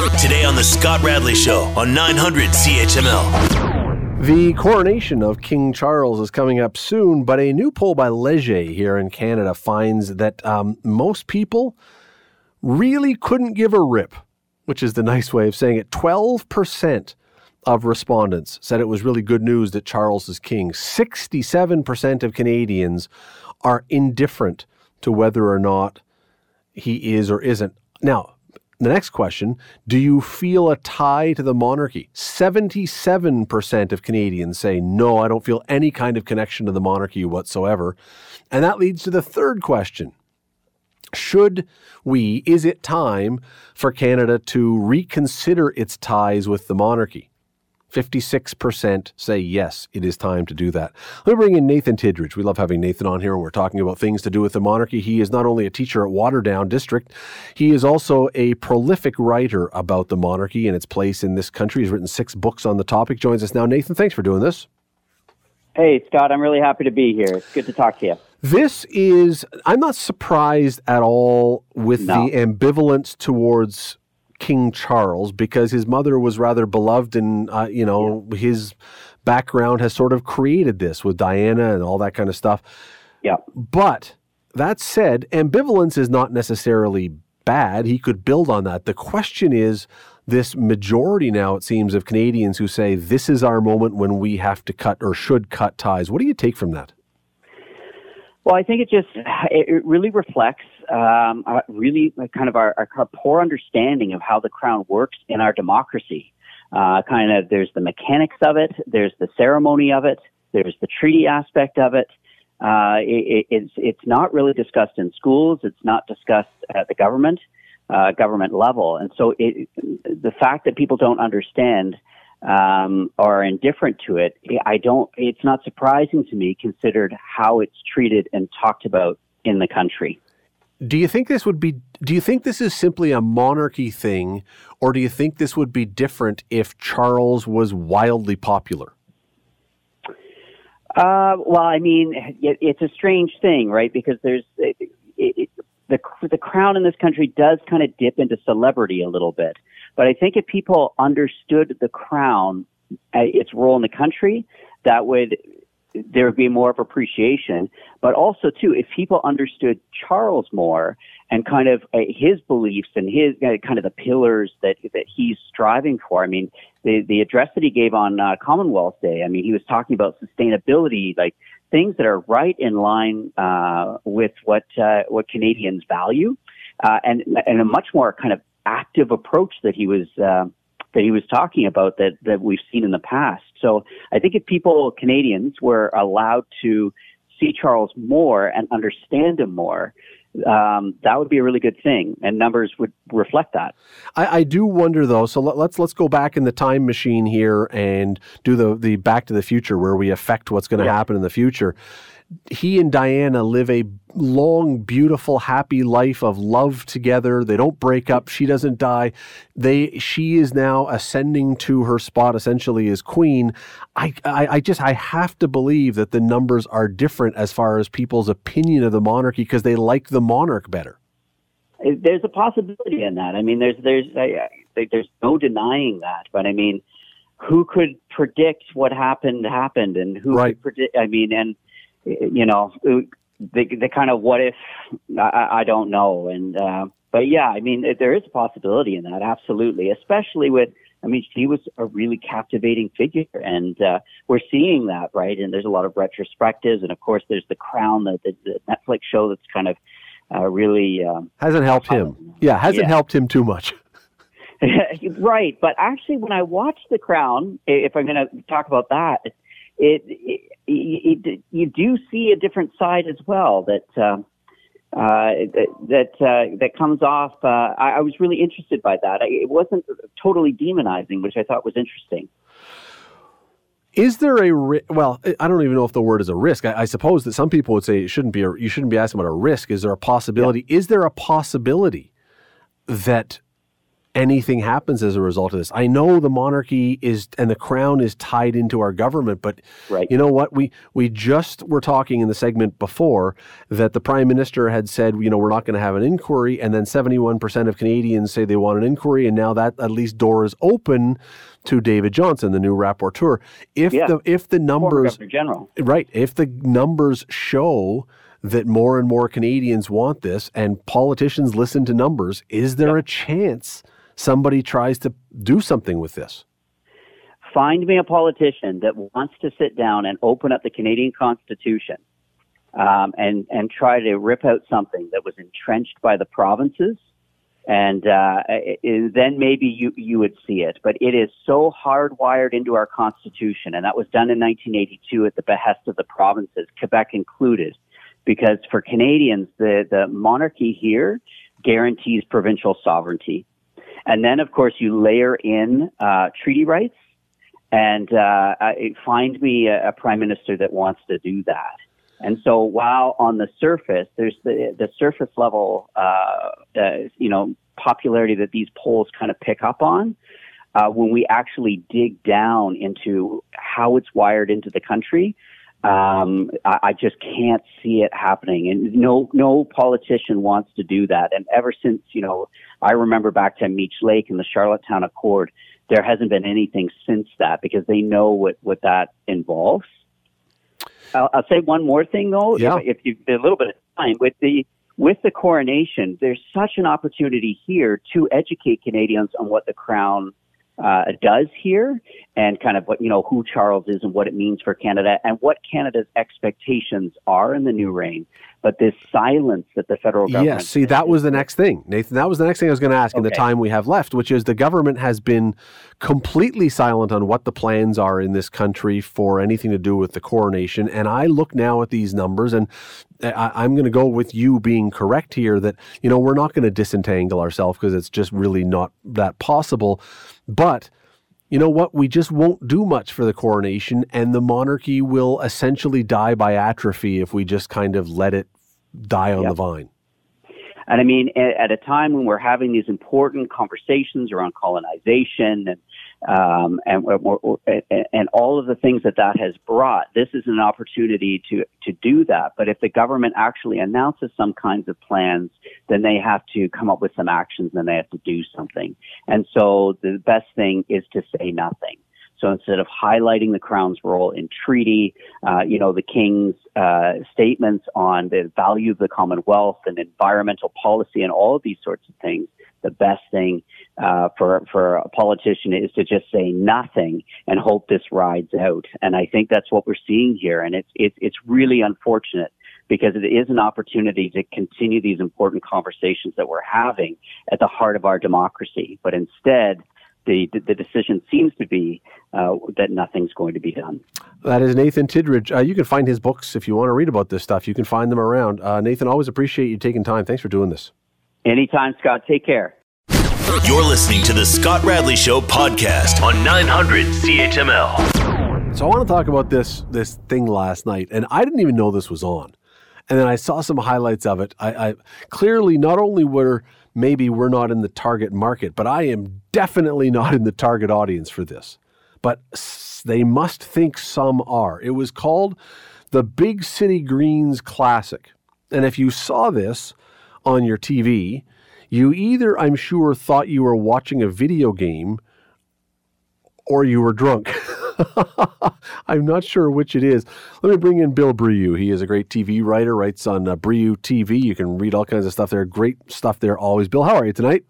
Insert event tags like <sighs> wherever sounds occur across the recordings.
Today on The Scott Radley Show on 900 CHML. The coronation of King Charles is coming up soon, but a new poll by Leger here in Canada finds that um, most people really couldn't give a rip, which is the nice way of saying it. 12% of respondents said it was really good news that Charles is king. 67% of Canadians are indifferent to whether or not he is or isn't. Now, the next question Do you feel a tie to the monarchy? 77% of Canadians say, No, I don't feel any kind of connection to the monarchy whatsoever. And that leads to the third question Should we, is it time for Canada to reconsider its ties with the monarchy? 56% say yes, it is time to do that. Let me bring in Nathan Tidridge. We love having Nathan on here, and we're talking about things to do with the monarchy. He is not only a teacher at Waterdown District, he is also a prolific writer about the monarchy and its place in this country. He's written six books on the topic. Joins us now. Nathan, thanks for doing this. Hey, Scott, I'm really happy to be here. It's good to talk to you. This is, I'm not surprised at all with no. the ambivalence towards King Charles because his mother was rather beloved, and uh, you know yeah. his background has sort of created this with Diana and all that kind of stuff. Yeah. But that said, ambivalence is not necessarily bad. He could build on that. The question is this majority now, it seems, of Canadians who say this is our moment when we have to cut or should cut ties. What do you take from that? Well, I think it just it really reflects um, really kind of our, our, poor understanding of how the crown works in our democracy. Uh, kind of there's the mechanics of it, there's the ceremony of it, there's the treaty aspect of it. Uh, it it's it's not really discussed in schools. It's not discussed at the government uh, government level, and so it, the fact that people don't understand um, or are indifferent to it, I don't. It's not surprising to me, considered how it's treated and talked about in the country. Do you think this would be? Do you think this is simply a monarchy thing, or do you think this would be different if Charles was wildly popular? Uh, well, I mean, it, it's a strange thing, right? Because there's it, it, the the crown in this country does kind of dip into celebrity a little bit. But I think if people understood the crown, uh, its role in the country, that would there would be more of appreciation. But also too, if people understood Charles more and kind of uh, his beliefs and his uh, kind of the pillars that that he's striving for. I mean, the the address that he gave on uh, Commonwealth Day. I mean, he was talking about sustainability, like things that are right in line uh, with what uh, what Canadians value, uh, and and a much more kind of active approach that he was uh, that he was talking about that that we've seen in the past. So I think if people Canadians were allowed to see Charles more and understand him more, um, that would be a really good thing, and numbers would reflect that. I, I do wonder though. So let, us let's, let's go back in the time machine here and do the the Back to the Future, where we affect what's going to yeah. happen in the future he and Diana live a long, beautiful, happy life of love together. They don't break up. She doesn't die. They she is now ascending to her spot essentially as queen. I, I, I just I have to believe that the numbers are different as far as people's opinion of the monarchy because they like the monarch better. There's a possibility in that. I mean, there's there's I, there's no denying that. But I mean, who could predict what happened happened, and who right. could predict? I mean, and you know, the, the kind of what if, I, I don't know. And, uh, but yeah, I mean, there is a possibility in that, absolutely, especially with, I mean, she was a really captivating figure, and uh, we're seeing that, right? And there's a lot of retrospectives, and of course, there's the Crown, the, the, the Netflix show that's kind of uh, really um, hasn't helped him. Yeah, hasn't yeah. helped him too much. <laughs> <laughs> right, but actually, when I watched The Crown, if I'm going to talk about that, it, it, it, you do see a different side as well that uh, uh, that uh, that comes off. Uh, I, I, was really interested by that. I, it wasn't totally demonizing, which I thought was interesting. Is there a ri- well? I don't even know if the word is a risk. I, I, suppose that some people would say it shouldn't be. A, you shouldn't be asking about a risk. Is there a possibility? Yeah. Is there a possibility that anything happens as a result of this. I know the monarchy is and the crown is tied into our government, but Right. you know what? We we just were talking in the segment before that the prime minister had said, you know, we're not going to have an inquiry, and then seventy one percent of Canadians say they want an inquiry, and now that at least door is open to David Johnston, the new rapporteur. If Yeah. the if the numbers. Right. If the numbers show that more and more Canadians want this and politicians listen to numbers, is there a chance somebody tries to do something with this? Find me a politician that wants to sit down and open up the Canadian Constitution um, and and try to rip out something that was entrenched by the provinces, and uh, i- i- then maybe you you would see it. But it is so hardwired into our Constitution, and that was done in 1982 at the behest of the provinces, Quebec included, because for Canadians, the the monarchy here guarantees provincial sovereignty, and then of course you layer in uh, treaty rights and uh, I- find me a, a prime minister that wants to do that. And so, while on the surface, there's the the surface level, uh, uh, you know, popularity that these polls kind of pick up on, uh, when we actually dig down into how it's wired into the country, um, I, I just can't see it happening. And no, no politician wants to do that. And ever since, you know, I remember back to Meech Lake and the Charlottetown Accord, there hasn't been anything since that because they know what, what that involves. I'll, I'll say one more thing though, Yeah. if, if you a little bit of time with the with the coronation, there's such an opportunity here to educate Canadians on what the crown uh, does here and kind of what you know who Charles is and what it means for Canada and what Canada's expectations are in the new reign. But this silence that the federal government Yes, see, that was the next thing, Nathan. That was the next thing I was going to ask in the time we have left, which is the government has been completely silent on what the plans are in this country for anything to do with the coronation. And I look now at these numbers, and I, I'm going to go with you being correct here that, you know, we're not going to disentangle ourselves because it's just really not that possible. But you know what? We just won't do much for the coronation, and the monarchy will essentially die by atrophy if we just kind of let it die on Yep. the vine. And I mean, at a time when we're having these important conversations around colonization and um, and and all of the things that that has brought, this is an opportunity to to do that. But if the government actually announces some kinds of plans, then they have to come up with some actions, and they have to do something. And so the best thing is to say nothing. So instead of highlighting the crown's role in treaty, uh, you know, the king's uh, statements on the value of the Commonwealth and environmental policy and all of these sorts of things, the best thing uh, for for a politician is to just say nothing and hope this rides out. And I think that's what we're seeing here, and it's it's it's really unfortunate because it is an opportunity to continue these important conversations that we're having at the heart of our democracy. But instead, the the decision seems to be uh, that nothing's going to be done. That is Nathan Tidridge. Uh, you can find his books if you want to read about this stuff. You can find them around. Uh, Nathan, always appreciate you taking time. Thanks for doing this. Anytime, Scott. Take care. You're listening to the Scott Radley Show podcast on 900 CHML. So I want to talk about this this thing last night, and I didn't even know this was on. And then I saw some highlights of it. I, I clearly not only were maybe we're not in the target market, but I am definitely not in the target audience for this. But they must think some are. It was called the Big City Greens Classic, and if you saw this on your TV, you either I'm sure thought you were watching a video game or you were drunk. <laughs> <laughs> I'm not sure which it is. Let me bring in Bill Brioux. He is a great TV writer, writes on uh, Brioux TV. You can read all kinds of stuff there. Great stuff there always. Bill, how are you tonight?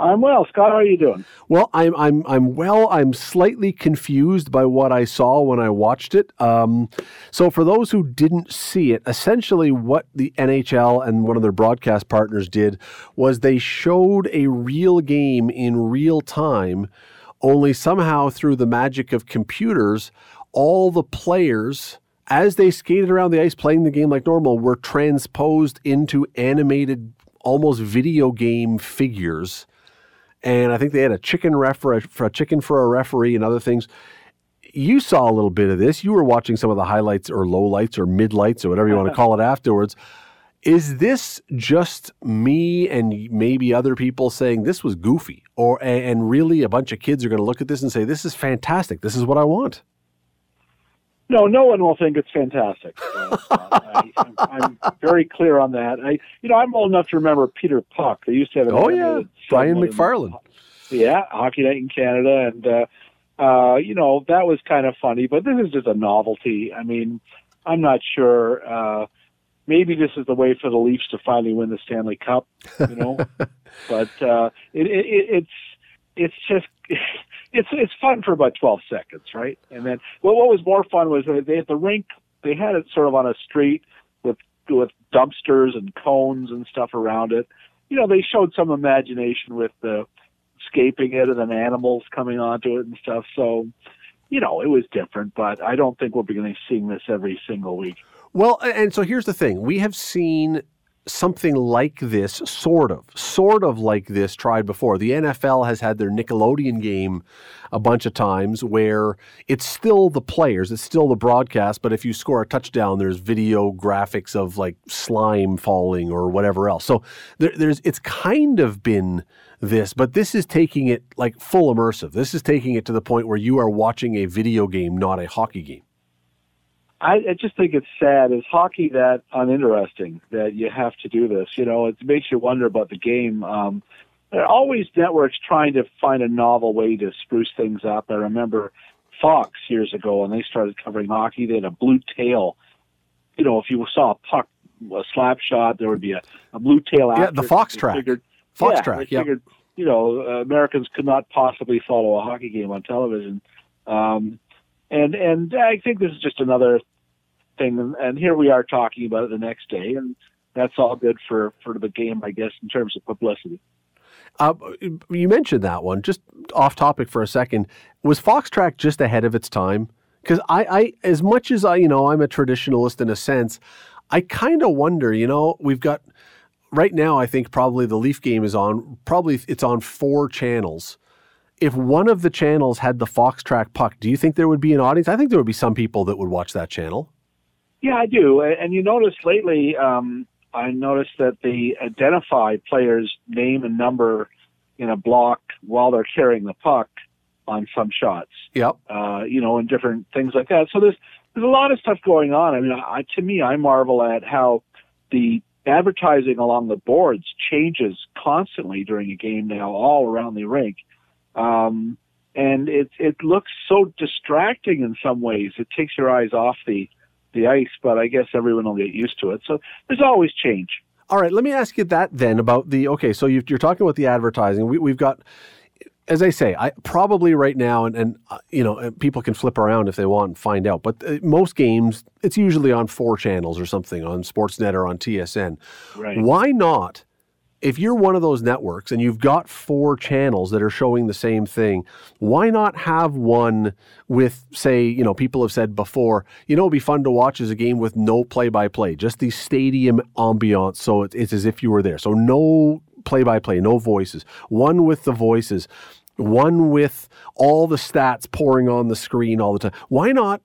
I'm well. Scott, how are you doing? Well, I'm I'm I'm well. I'm slightly confused by what I saw when I watched it. Um, so, for those who didn't see it, essentially what the NHL and one of their broadcast partners did was they showed a real game in real time, only somehow through the magic of computers, all the players. As they skated around the ice playing the game like normal, were transposed into animated, almost video game figures and I think they had a chicken ref for a, for a chicken for a referee and other things. You saw a little bit of this. You were watching some of the highlights or lowlights or midlights or whatever you want to <laughs> call it afterwards. Is this just me and maybe other people saying this was goofy, or and really a bunch of kids are going to look at this and say this is fantastic. This is what I want. No, no one will think it's fantastic. Uh, I, am very clear on that. I, you know, I'm old enough to remember Peter Puck. They used to have. An oh yeah, Brian McFarlane. yeah, Hockey Night in Canada, and uh, uh, you know that was kind of funny. But this is just a novelty. I mean, I'm not sure. Uh, maybe this is the way for the Leafs to finally win the Stanley Cup, you know. <laughs> but uh, it, it, it's it's just <laughs> it's it's fun for about 12 seconds, right? And then well, what was more fun was they at the rink they had it sort of on a street with with dumpsters and cones and stuff around it. You know, they showed some imagination with the escaping it and then animals coming onto it and stuff. So, you know, it was different, but I don't think we'll be going to be seeing this every single week. Well, and so here's the thing: we have seen something like this, sort of, sort of like this tried before. The NFL has had their Nickelodeon game a bunch of times where it's still the players, it's still the broadcast, but if you score a touchdown, there's video graphics of like slime falling or whatever else. So there, there's it's kind of been this, but this is taking it like full immersive. This is taking it to the point where you are watching a video game, not a hockey game. I, I just think it's sad. Is hockey that uninteresting that you have to do this? You know, it makes you wonder about the game. Um, there are always networks trying to find a novel way to spruce things up. I remember Fox years ago when they started covering hockey. They had a blue tail. You know, if you saw a puck, a slap shot, there would be a, a blue tail. Out there. Yeah, the Fox track. Figured, Fox yeah, track. Yeah. You know, uh, Americans could not possibly follow a hockey game on television. Um, and and I think this is just another thing. And, and here we are talking about it the next day, and that's all good for for the game, I guess, in terms of publicity. Uh, you mentioned that one. Just off topic for a second. Was Fox Track just ahead of its time? Because I, I, as much as I, you know, I'm a traditionalist in a sense. I kind of wonder. You know, we've got right now. I think probably the Leaf game is on. Probably it's on four channels if one of the channels had the Fox Track puck, do you think there would be an audience? I think there would be some people that would watch that channel. Yeah, I do. And you notice lately, um, I noticed that they identify players' name and number in a block while they're carrying the puck on some shots. Yep. Uh, you know, and different things like that. So there's there's a lot of stuff going on. I mean, I, to me, I marvel at how the advertising along the boards changes constantly during a game now, all around the rink. Um, and it it looks so distracting in some ways. It takes your eyes off the the ice, but I guess everyone will get used to it. So there's always change. All right, let me ask you that then about the okay. So you are talking about the advertising. We, we've got, as I say, I probably right now, and, and uh, you know, people can flip around if they want and find out. But uh, most games, it's usually on four channels or something on Sportsnet or on TSN. Right. Why not if you're one of those networks and you've got four channels that are showing the same thing, why not have one with, say, you know, people have said before, you know, it'd be fun to watch as a game with no play by play, just the stadium ambiance. So it's as if you were there. So no play by play, no voices. One with the voices, one with all the stats pouring on the screen all the time. Why not?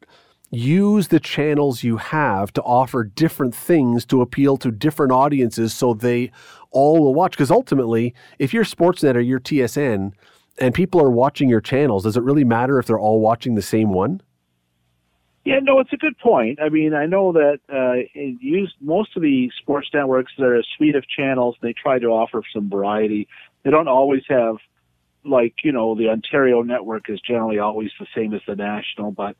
use the channels you have to offer different things to appeal to different audiences so they all will watch. Because ultimately, if you're Sportsnet or you're TSN and people are watching your channels, does it really matter if they're all watching the same one? Yeah, no, it's a good point. I mean, I know that uh, use most of the sports networks. They're a suite of channels. They try to offer some variety. They don't always have, like you know, the Ontario network is generally always the same as the national, but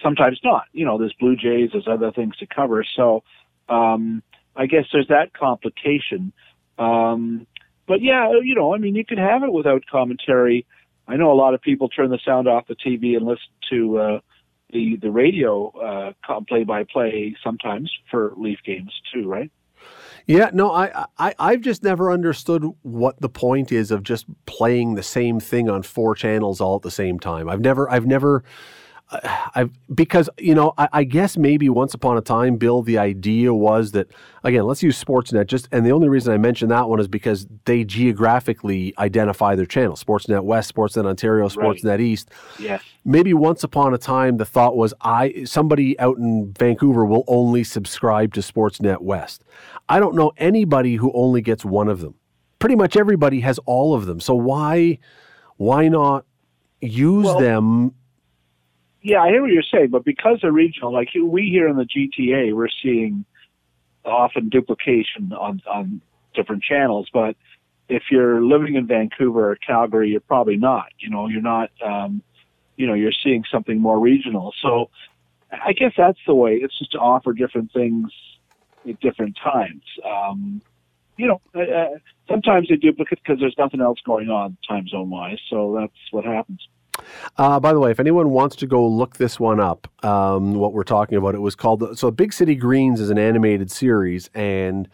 sometimes not. You know, there's Blue Jays, there's other things to cover. So um, I guess there's that complication. Um, but yeah, you know, I mean, you could have it without commentary. I know a lot of people turn the sound off the TV and listen to uh, the the radio uh, play by play sometimes for Leaf games too, right? Yeah, no, I, I I've just never understood what the point is of just playing the same thing on four channels all at the same time. I've never I've never <sighs> I because you know I, I, guess maybe once upon a time, Bill, the idea was that again, let's use Sportsnet. Just and the only reason I mentioned that one is because they geographically identify their channel: Sportsnet West, Sportsnet Ontario, Sportsnet right. East. Yes. Maybe once upon a time, the thought was I somebody out in Vancouver will only subscribe to Sportsnet West. I don't know anybody who only gets one of them. Pretty much everybody has all of them. So why why not use well, them yeah, I hear what you're saying, but because they're regional, like we here in the GTA, we're seeing often duplication on on different channels. But if you're living in Vancouver or Calgary, you're probably not. You know, you're not. Um, you know, you're seeing something more regional. So I guess that's the way. It's just to offer different things at different times. Um, you know, uh, uh sometimes they duplicate because there's nothing else going on time zone wise. So that's what happens. Uh, by the way, if anyone wants to go look this one up, um, what we're talking about, it was called so Big City Greens is an animated series, and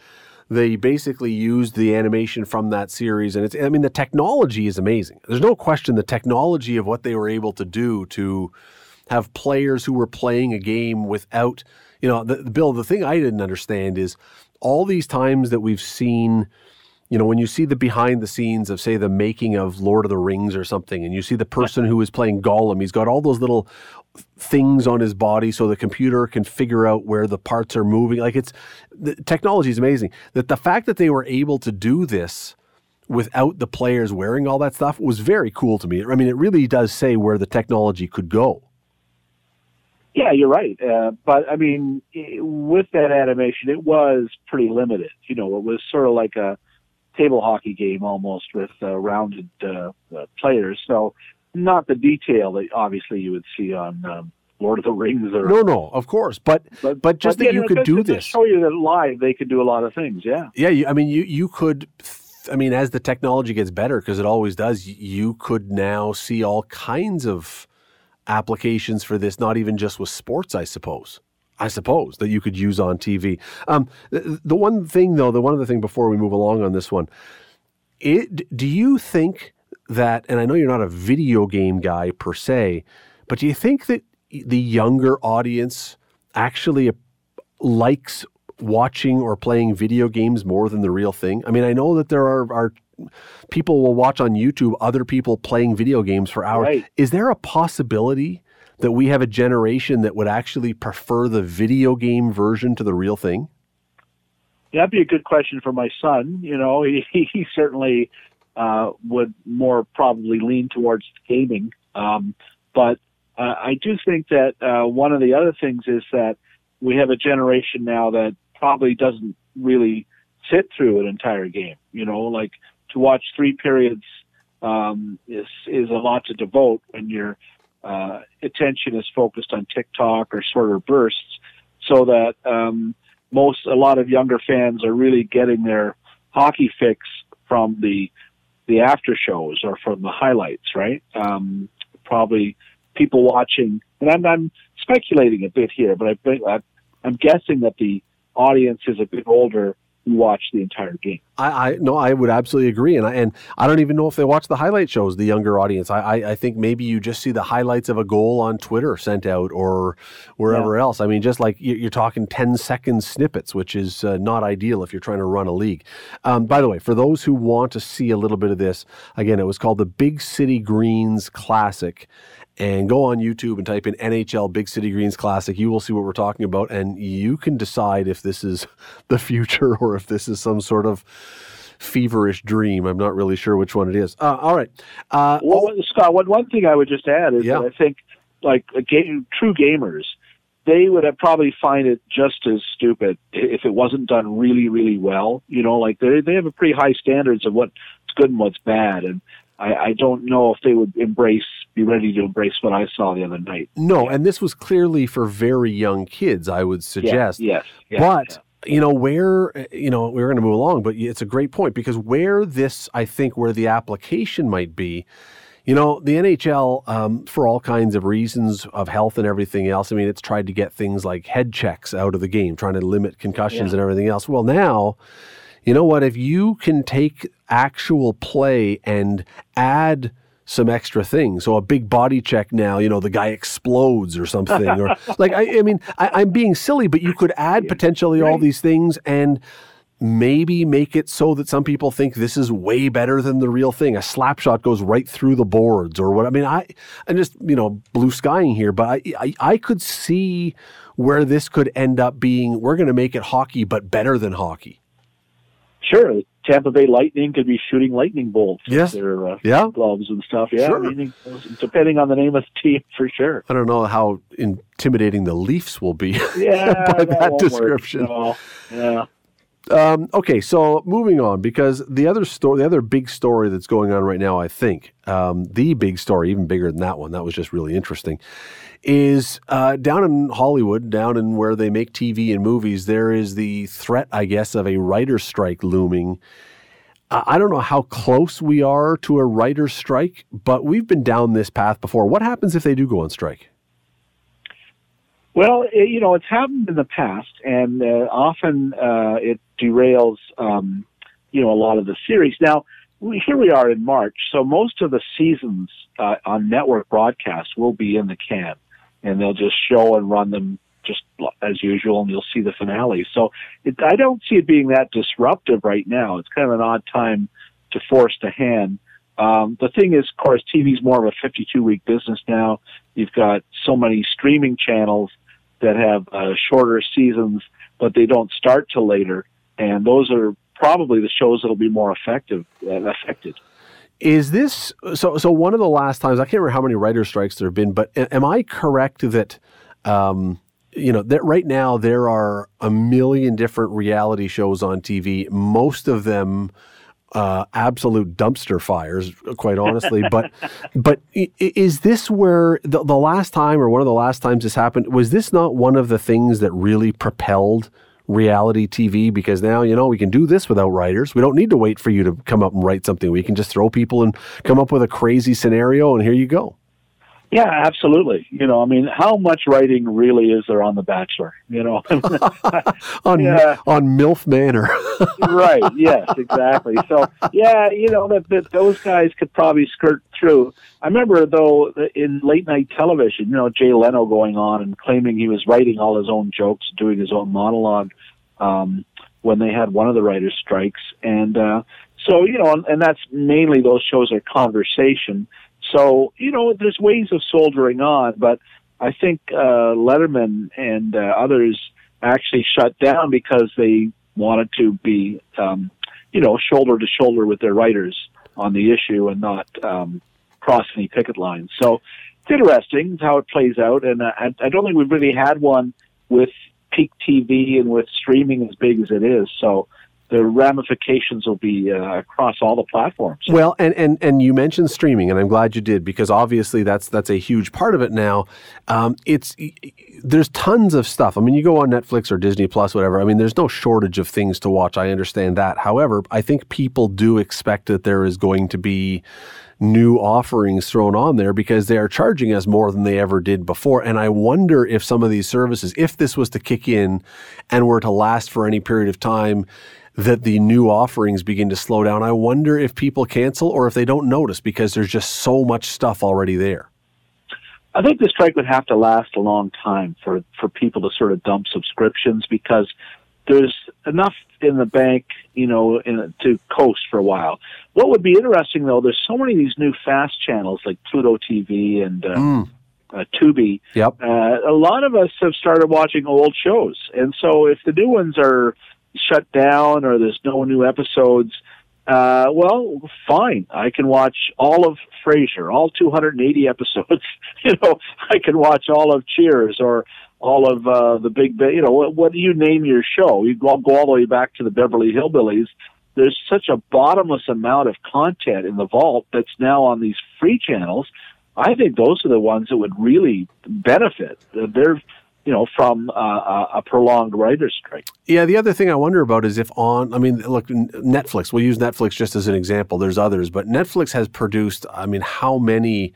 they basically used the animation from that series, and it's I mean the technology is amazing. There's no question the technology of what they were able to do to have players who were playing a game without, you know, the, Bill. The thing I didn't understand is all these times that we've seen you know, when you see the behind the scenes of, say, the making of Lord of the Rings or something, and you see the person who is playing Gollum, he's got all those little things on his body so the computer can figure out where the parts are moving. Like it's the technology is amazing. That the fact that they were able to do this without the players wearing all that stuff was very cool to me. I mean, it really does say where the technology could go. Yeah, you're right. Uh, but I mean, with that animation, it was pretty limited. You know, it was sort of like a table hockey game almost with uh, rounded uh, uh, players. So not the detail that obviously you would see on um, Lord of the Rings or no, no, of course, but but, but just but, that yeah, you could do this. show you that live, they could do a lot of things. Yeah, yeah. You, I mean, you you could. I mean, as the technology gets better, because it always does, you could now see all kinds of applications for this. Not even just with sports, I suppose. I suppose that you could use on TV. Um, the, the, one thing, though, the one other thing before we move along on this one, it, do you think that? And I know you're not a video game guy per se, but do you think that the younger audience actually likes watching or playing video games more than the real thing? I mean, I know that there are, are people will watch on YouTube other people playing video games for hours. Right. Is there a possibility that we have a generation that would actually prefer the video game version to the real thing? That'd be a good question for my son. You know, <laughs> he, he certainly uh, would more probably lean towards gaming. Um, but uh, I do think that uh, one of the other things is that we have a generation now that probably doesn't really sit through an entire game. You know, like to watch three periods um, is is a lot to devote when you're uh, attention is focused on TikTok or shorter bursts, so that um, most a lot of younger fans are really getting their hockey fix from the the after shows or from the highlights, right? Um, probably people watching, and I'm, I'm speculating a bit here, but I, I'm guessing that the audience is a bit older watch the entire game. I, I no, I would absolutely agree, and I and I don't even know if they watch the highlight shows. The younger audience, I, I, I think maybe you just see the highlights of a goal on Twitter sent out or wherever yeah. else. I mean, just like you're talking 10 second snippets, which is uh, not ideal if you're trying to run a league. Um, by the way, for those who want to see a little bit of this, again, it was called the Big City Greens Classic, and go on YouTube and type in NHL Big City Greens Classic. You will see what we're talking about, and you can decide if this is <laughs> the future or if this is some sort of feverish dream. I'm not really sure which one it is. Uh, all right. Uh, well, oh, Scott, one, one thing I would just add is yeah. that I think, like, game, true gamers, they would have probably find it just as stupid if it wasn't done really, really well. You know, like they they have a pretty high standards of what's good and what's bad, and I, I don't know if they would embrace, be ready to embrace what I saw the other night. No, and this was clearly for very young kids, I would suggest. Yeah, yes, yes, but yeah. you know where you know we're going to move along, but it's a great point because where this, I think, where the application might be. You know, the NHL, um, for all kinds of reasons of health and everything else, I mean, it's tried to get things like head checks out of the game, trying to limit concussions yeah. and everything else. Well, now you know what? If you can take actual play and add some extra things. So a big body check now, you know, the guy explodes or something, or <laughs> like I, I mean, I, am being silly, but you could add potentially all these things and maybe make it so that some people think this is way better than the real thing. A slap shot goes right through the boards or what. I mean, I, I'm just you know blue skying here, but I, I, I could see where this could end up being. We're going to make it hockey, but better than hockey. Sure, Tampa Bay Lightning could be shooting lightning bolts yes. their uh, yeah. gloves and stuff. Yeah, sure. Depending on the name of the team, <laughs> for sure. I don't know how intimidating the Leafs will be <laughs> yeah, by that, that description. No. Yeah. Um, okay, so moving on because the other story, the other big story that's going on right now, I think, um, the big story, even bigger than that one, that was just really interesting, is uh, down in Hollywood, down in where they make TV and movies, there is the threat, I guess, of a writer's strike looming. I don't know how close we are to a writer's strike, but we've been down this path before. What happens if they do go on strike? Well, it, you know, it's happened in the past, and uh, often uh, it derails, um, you know, a lot of the series. Now, we, here we are in March, so most of the seasons uh, on network broadcasts will be in the can and they'll just show and run them just as usual, and you'll see the finale. So it, I don't see it being that disruptive right now. It's kind of an odd time to force the hand. Um, the thing is, of course, TV's more of a 52 week business now. You've got so many streaming channels that have uh, shorter seasons, but they don't start till later, and those are probably the shows that'll be more effective uh, affected. Is this so? So one of the last times I can't remember how many writer strikes there have been, but am I correct that um, you know that right now there are a million different reality shows on TV, most of them uh, absolute dumpster fires, quite honestly. but <laughs> but is this where the, the last time or one of the last times this happened? Was this not one of the things that really propelled? reality TV because now, you know, we can do this without writers. We don't need to wait for you to come up and write something. We can just throw people and come up with a crazy scenario and here you go. Yeah, absolutely. You know, I mean, how much writing really is there on The Bachelor? You know, <laughs> <laughs> on yeah. on MILF Manor. <laughs> right. Yes. Exactly. So, yeah, you know that, that those guys could probably skirt through. I remember though in late night television, you know, Jay Leno going on and claiming he was writing all his own jokes, doing his own monologue. Um, when they had one of the writers' strikes, and uh, so you know, and, and that's mainly those shows are conversation so, you know, there's ways of soldiering on, but I think uh, Letterman and uh, others actually shut down because they wanted to be, um, you know, shoulder to shoulder with their writers on the issue and not um, cross any picket lines. So it's interesting how it plays out, and uh, I, I don't think we've really had one with peak TV and with streaming as big as it is. So the ramifications will be uh, across all the platforms. Well, and, and and you mentioned streaming, and I'm glad you did because obviously that's that's a huge part of it now. Um, it's there's tons of stuff. I mean, you go on Netflix or Disney Plus, whatever. I mean, there's no shortage of things to watch. I understand that. However, I think people do expect that there is going to be new offerings thrown on there because they are charging us more than they ever did before. And I wonder if some of these services, if this was to kick in and were to last for any period of time, that the new offerings begin to slow down. I wonder if people cancel or if they don't notice because there's just so much stuff already there. I think the strike would have to last a long time for, for people to sort of dump subscriptions because there's enough in the bank, you know, in, to coast for a while. What would be interesting though, there's so many of these new fast channels like Pluto TV and uh, mm. uh, Tubi. Yep. Uh, a lot of us have started watching old shows, and so if the new ones are shut down or there's no new episodes, uh, well, fine. I can watch all of Frasier, all 280 <laughs> episodes. you know, I can watch all of Cheers or all of uh, the Big You know, what, what do you name your show? You go, go all the way back to the Beverly Hillbillies. There's such a bottomless amount of content in the vault that's now on these free channels. I think those are the ones that would really benefit. They're you know, from uh, a prolonged writer's strike. Yeah, the other thing I wonder about is if on, I mean, look, Netflix, we'll use Netflix just as an example. There's others, but Netflix has produced, I mean, how many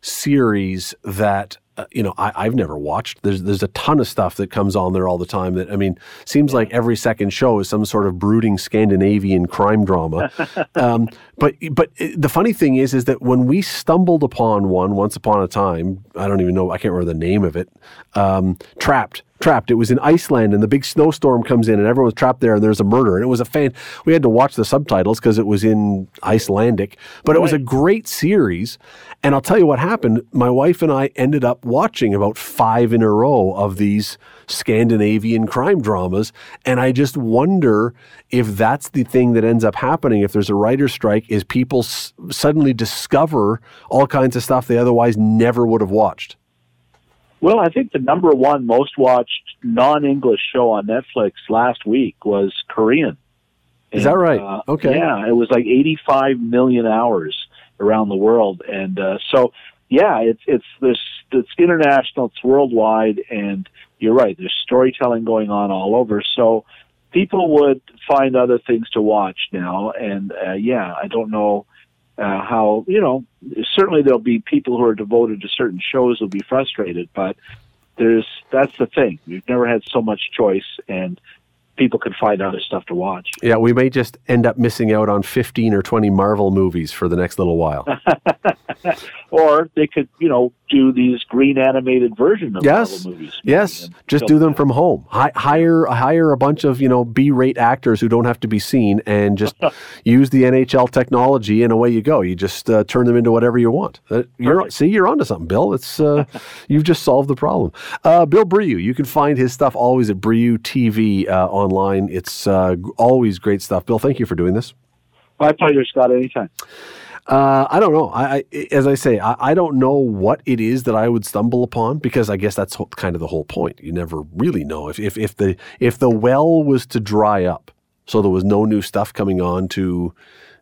series that uh, you know, I, I've never watched. There's there's a ton of stuff that comes on there all the time. That I mean, seems like every second show is some sort of brooding Scandinavian crime drama. <laughs> um, but but the funny thing is, is that when we stumbled upon one once upon a time, I don't even know, I can't remember the name of it. Um, Trapped trapped. It was in Iceland, and the big snowstorm comes in, and everyone's trapped there, and there's a murder. And it was a fan. We had to watch the subtitles because it was in Icelandic, but right. it was a great series. And I'll tell you what happened. My wife and I ended up watching about five in a row of these Scandinavian crime dramas, and I just wonder if that's the thing that ends up happening. If there's a writer's strike, is people s- suddenly discover all kinds of stuff they otherwise never would have watched. Well, I think the number one most watched non-English show on Netflix last week was Korean. Is that right? Uh, okay. Yeah, it was like 85 million hours around the world, and uh, so yeah, it's it's this it's international, it's worldwide, and you're right. There's storytelling going on all over, so people would find other things to watch now, and uh, yeah, I don't know uh, how you know certainly there'll be people who are devoted to certain shows will be frustrated, but there's that's the thing. We've never had so much choice, and people can find other stuff to watch. Yeah, we may just end up missing out on 15 or 20 Marvel movies for the next little while. <laughs> or they could, you know, do these green animated version of yes. Marvel movies. Yes, just do them from home. Hi- hire hire a bunch of, you know, B-rate actors who don't have to be seen and just <laughs> use the NHL technology and away you go. You just uh, turn them into whatever you want. Uh, you're, see, you're onto something, Bill. It's uh, <laughs> You've just solved the problem. Uh, Bill Brioux, you can find his stuff always at Brioux TV uh, online. It's uh, always great stuff. Bill, thank you for doing this. My pleasure, Scott. Anytime. Uh, I don't know. I, I as I say, I, I, don't know what it is that I would stumble upon because I guess that's kind of the whole point. You never really know if, if if the if the well was to dry up, so there was no new stuff coming on to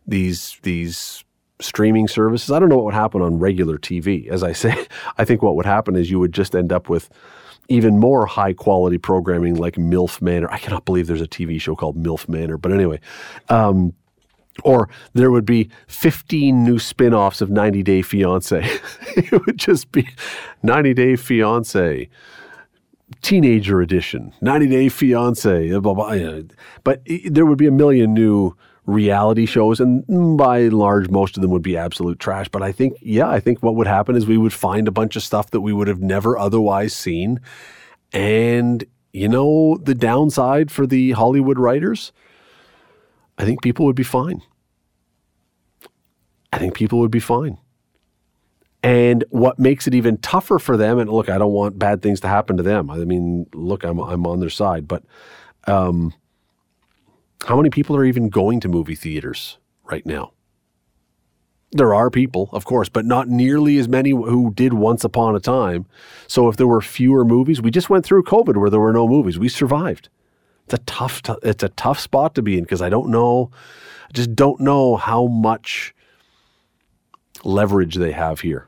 these these streaming services. I don't know what would happen on regular TV. As I say, <laughs> I think what would happen is you would just end up with even more high quality programming like MILF Manor. I cannot believe there's a TV show called MILF Manor, but anyway. Um, or there would be 15 new spin offs of 90 Day Fiance. <laughs> it would just be 90 Day Fiance, Teenager Edition, 90 Day Fiance, blah, blah, blah. But there would be a million new reality shows, and by and large, most of them would be absolute trash. But I think, yeah, I think what would happen is we would find a bunch of stuff that we would have never otherwise seen. And, you know, the downside for the Hollywood writers, I think people would be fine. I think people would be fine. And what makes it even tougher for them, and look, I don't want bad things to happen to them. I mean, look, I'm, I'm on their side, but um, how many people are even going to movie theaters right now? There are people, of course, but not nearly as many who did once upon a time. So if there were fewer movies, we just went through COVID where there were no movies. We survived. It's a tough, it's a tough spot to be in because I don't know, I just don't know how much leverage they have here.